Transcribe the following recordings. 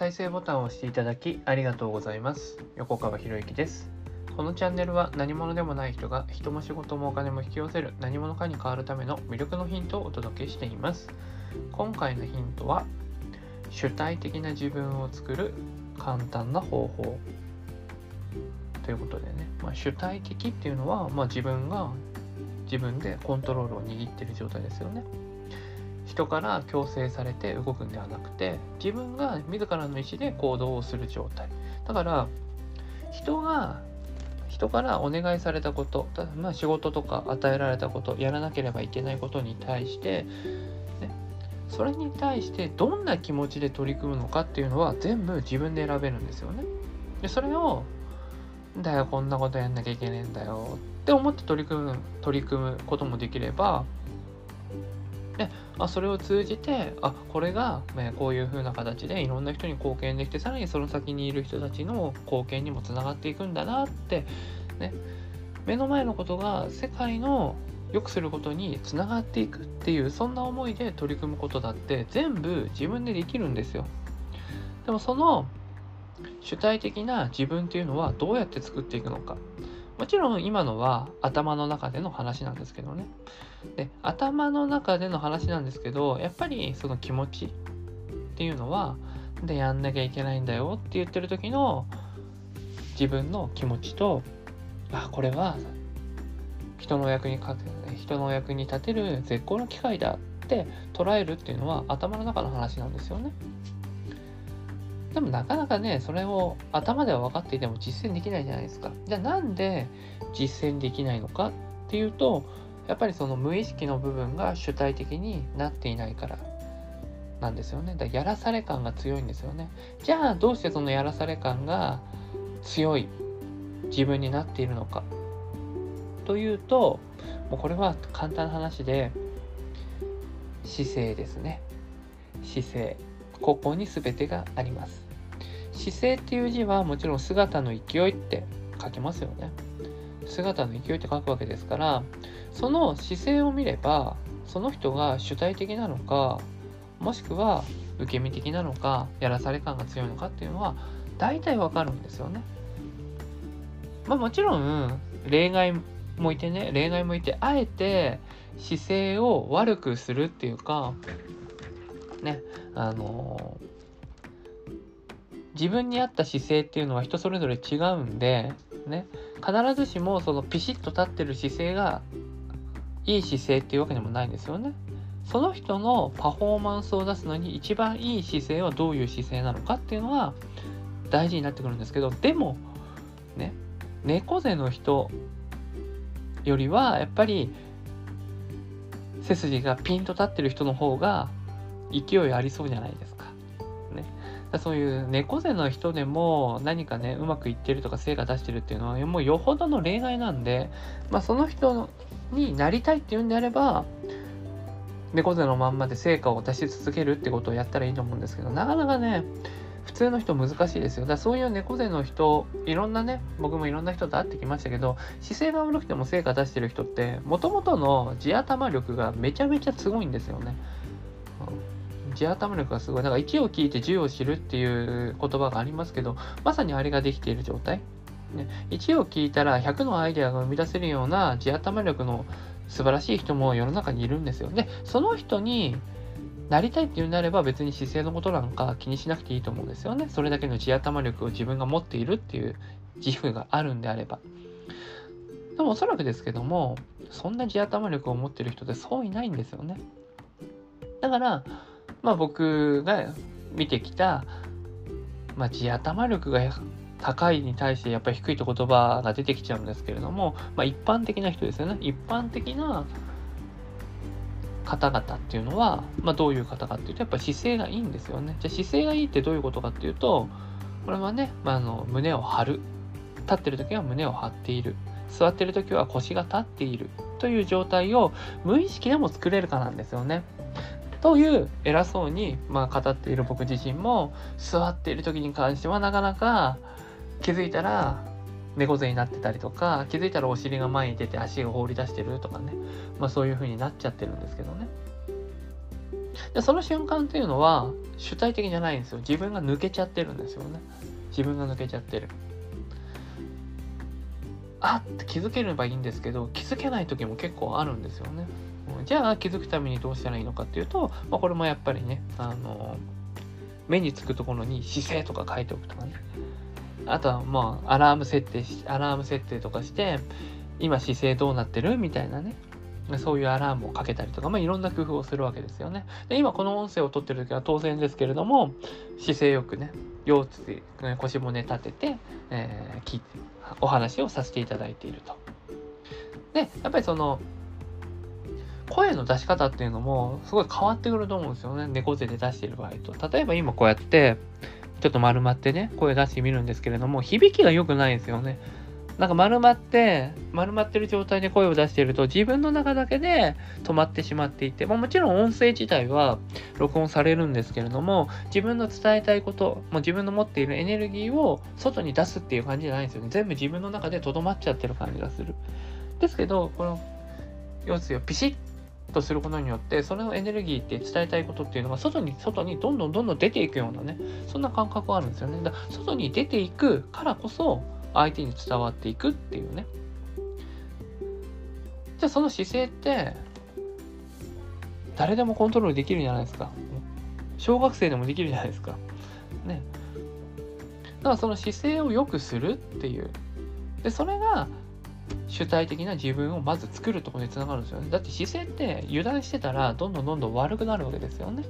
再生ボタンを押していただきありがとうございます。横川博之です。このチャンネルは何者でもない人が人も仕事もお金も引き寄せる何者かに変わるための魅力のヒントをお届けしています。今回のヒントは主体的な自分を作る簡単な方法。ということでね、まあ、主体的っていうのは、まあ、自分が自分でコントロールを握ってる状態ですよね。人から強制されて動くんではなくて自分が自らの意思で行動をする状態だから人が人からお願いされたこと、まあ、仕事とか与えられたことやらなければいけないことに対して、ね、それに対してどんな気持ちで取り組むのかっていうのは全部自分で選べるんですよね。でそれをだよこんなことやんなきゃいけねえんだよって思って取り組む取り組むこともできればであそれを通じてあこれが、ね、こういう風な形でいろんな人に貢献できてさらにその先にいる人たちの貢献にもつながっていくんだなってね。目の前のことが世界の良くすることにつながっていくっていうそんな思いで取り組むことだって全部自分でできるんですよ。でもその主体的な自分っていうのはどうやって作っていくのか。もちろん今のは頭の中での話なんですけどね。で頭の中での話なんですけどやっぱりその気持ちっていうのはでやんなきゃいけないんだよって言ってる時の自分の気持ちとあこれは人の役にかけ人の役に立てる絶好の機会だって捉えるっていうのは頭の中の話なんですよね。でもなかなかね、それを頭では分かっていても実践できないじゃないですか。じゃあなんで実践できないのかっていうと、やっぱりその無意識の部分が主体的になっていないからなんですよね。だからやらされ感が強いんですよね。じゃあどうしてそのやらされ感が強い自分になっているのかというと、もうこれは簡単な話で姿勢ですね。姿勢。ここに全てがあります。姿勢っていう字はもちろん姿の勢いって書きますよね。姿の勢いって書くわけですから、その姿勢を見れば、その人が主体的なのか、もしくは受け身的なのか、やらされ感が強いのかっていうのは、大体わかるんですよね。まあもちろん、例外もいてね、例外もいて、あえて姿勢を悪くするっていうか、ね、あの自分に合った姿勢っていうのは人それぞれ違うんで、ね、必ずしもそのピシッと立ってる姿勢がいい姿勢っていうわけでもないんですよね。その人のパフォーマンスを出すのに一番いい姿勢はどういう姿勢なのかっていうのは大事になってくるんですけどでもね。猫背の人よりはやっぱり背筋がピンと立ってる人の方が勢いありそうじゃないですか。ね。そういう猫背の人でも何かね、うまくいってるとか成果出してるっていうのはもうよほどの例外なんで、まあその人になりたいっていうんであれば、猫背のまんまで成果を出し続けるってことをやったらいいと思うんですけど、なかなかね、普通の人難しいですよ。だからそういう猫背の人、いろんなね、僕もいろんな人と会ってきましたけど、姿勢が悪くても成果出してる人って、もともとの地頭力がめちゃめちゃすごいんですよね。地頭力がすごい。だから1を聞いて10を知るっていう言葉がありますけど、まさにあれができている状態。ね、1を聞いたら100のアイデアが生み出せるような地頭力の素晴らしい人も世の中にいるんですよ。で、その人になりたいっていうんであれば別に姿勢のことなんか気にしなくていいと思うんですよね。それだけの地頭力を自分が持っているっていう自負があるんであれば。でもおそらくですけども、そんな地頭力を持ってる人ってそういないんですよね。だから、まあ僕が見てきた、まあ、地頭力が高いに対してやっぱり低いって言葉が出てきちゃうんですけれども、まあ、一般的な人ですよね。一般的な方々っていうのは、まあ、どういう方かっていうとやっぱ姿勢がいいんですよね。じゃあ姿勢がいいってどういうことかっていうとこれはね、まあ、あの胸を張る。立ってる時は胸を張っている。座ってる時は腰が立っているという状態を無意識でも作れるかなんですよね。という偉そうに、まあ、語っている僕自身も座っている時に関してはなかなか気づいたら猫背になってたりとか気づいたらお尻が前に出て足が放り出してるとかね、まあ、そういう風になっちゃってるんですけどね。でその瞬間っていうのは主体的じゃないんですよ。自分が抜けちゃってるんですよね。自分が抜けちゃってる。あって気づければいいんですけど気づけない時も結構あるんですよね。じゃあ気づくためにどうしたらいいのかっていうと、まあ、これもやっぱりねあの目につくところに姿勢とか書いておくとかね。あとはまあアラーム設定しアラーム設定とかして今姿勢どうなってる？みたいなね。そういうアラームをかけたりとか、まあ、いろんな工夫をするわけですよね。で今この音声を撮ってる時は当然ですけれども姿勢よくね腰椎腰骨立てて、えー、聞いてお話をさせていただいていると。でやっぱりその声の出し方っていうのもすごい変わってくると思うんですよね猫背で出している場合と。例えば今こうやってちょっと丸まってね声出してみるんですけれども響きが良くないですよね。なんか丸まって、丸まってる状態で声を出していると自分の中だけで止まってしまっていて、まあ、もちろん音声自体は録音されるんですけれども、自分の伝えたいこと、もう自分の持っているエネルギーを外に出すっていう感じじゃないんですよね。全部自分の中でとどまっちゃってる感じがする。ですけど、この、要するにピシッとすることによってそれのエネルギーって伝えたいことっていうのが外に外にどんどんどんどん出ていくようなねそんな感覚があるんですよねだ外に出ていくからこそ相手に伝わっていくっていうね。じゃあその姿勢って誰でもコントロールできるじゃないですか。小学生でもできるじゃないですか。ね。だからその姿勢を良くするっていう。でそれが主体的な自分をまず作るところにつながるんですよね。だって姿勢って油断してたらどんどんどんどん悪くなるわけですよね。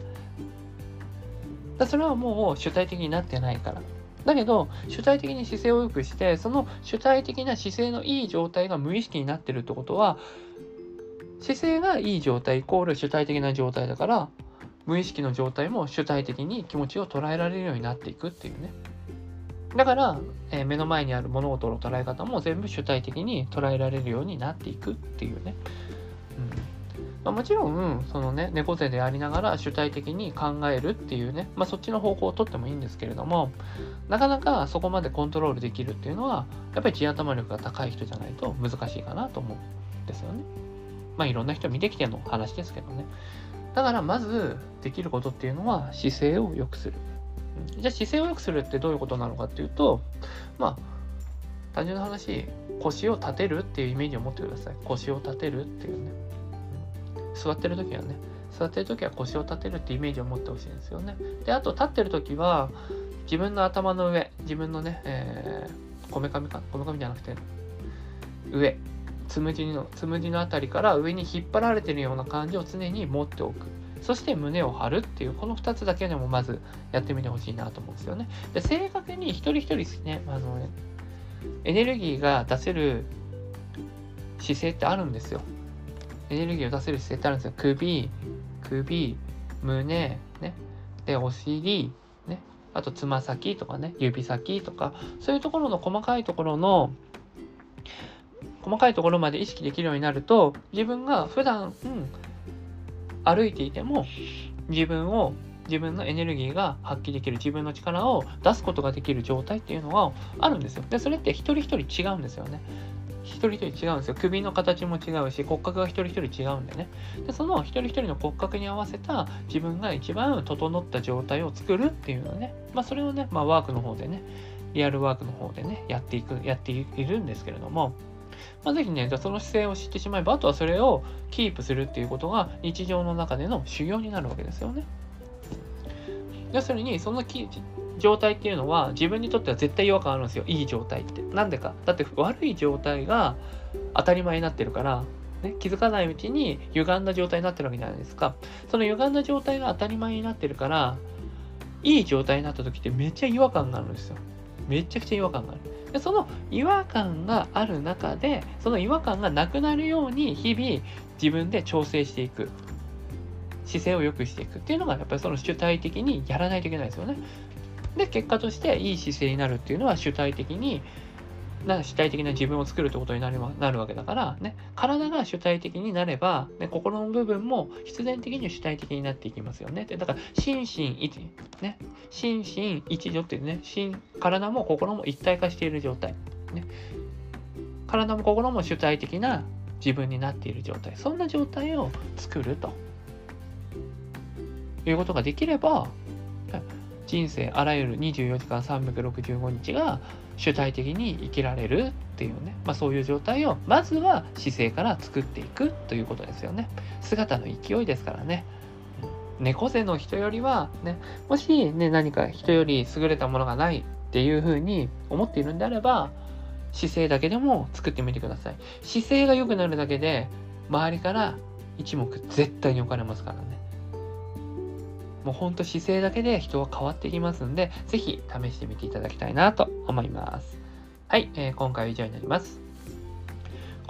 だそれはもう主体的になってないから。だけど主体的に姿勢を良くしてその主体的な姿勢のいい状態が無意識になってるってことは姿勢がいい状態イコール主体的な状態だから無意識の状態も主体的に気持ちを捉えられるようになっていくっていうね。だから、えー、目の前にある物事の捉え方も全部主体的に捉えられるようになっていくっていうね、うん。まあ、もちろんそのね猫背でありながら主体的に考えるっていうね、まあ、そっちの方向をとってもいいんですけれどもなかなかそこまでコントロールできるっていうのはやっぱり地頭力が高い人じゃないと難しいかなと思うんですよね。まあいろんな人見てきての話ですけどね。だからまずできることっていうのは姿勢を良くする。じゃあ姿勢を良くするってどういうことなのかっていうとまあ単純な話腰を立てるっていうイメージを持ってください腰を立てるっていうね座ってる時はね座ってる時は腰を立てるってイメージを持ってほしいんですよね。であと立ってる時は自分の頭の上自分のねこめかみかこめかみじゃなくて上つむじのつむじのあたりから上に引っ張られてるような感じを常に持っておく。そして胸を張るっていうこの2つだけでもまずやってみてほしいなと思うんですよね。で正確に一人一人ですねあのエネルギーが出せる姿勢ってあるんですよ。エネルギーを出せる姿勢ってあるんですよ。首、首、胸、ね。で、お尻、ね。あと、つま先とかね、指先とか、そういうところの細かいところの、細かいところまで意識できるようになると、自分が普段、うん、歩いていても、自分を自分のエネルギーが発揮できる自分の力を出すことができる状態っていうのがあるんですよ。でそれって一人一人違うんですよね。一人一人違うんですよ。首の形も違うし、骨格が一人一人違うんでね。で、その一人一人の骨格に合わせた自分が一番整った状態を作るっていうのね。まあ、それをね、まあ、ワークの方でね、リアルワークの方でね、やっていく、やっているんですけれども、まあ、ぜひね、その姿勢を知ってしまえば、あとはそれをキープするっていうことが日常の中での修行になるわけですよね。要するに、その状態っていうのは自分にとっては絶対違和感あるんですよいい状態ってなんでかだって悪い状態が当たり前になってるからね、気づかないうちに歪んだ状態になってるわけじゃないですか。その歪んだ状態が当たり前になってるから、いい状態になった時ってめっちゃ違和感があるんですよ。めちゃくちゃ違和感がある。でその違和感がある中で、その違和感がなくなるように日々自分で調整していく。姿勢を良くしていくっていうのがやっぱりその主体的にやらないといけないですよね。で結果としていい姿勢になるっていうのは主体的にな主体的な自分を作るってことになるなるわけだから、ね、体が主体的になれば、ね、心の部分も必然的に主体的になっていきますよね。でだから心身一、ね、心身一如っていうね。心体も心も一体化している状態、ね、体も心も主体的な自分になっている状態。そんな状態を作ると。いうことができれば人生あらゆる24時間365日が主体的に生きられるっていうね、まあ、そういう状態をまずは姿勢から作っていくということですよね。姿の勢いですからね。猫背の人よりはねもしね何か人より優れたものがないっていうふうに思っているんであれば姿勢だけでも作ってみてください。姿勢が良くなるだけで周りから一目絶対に置かれますからね。もうほんと姿勢だけで人は変わっていきますんで、ぜひ試してみていただきたいなと思います。はい、えー、今回は以上になります。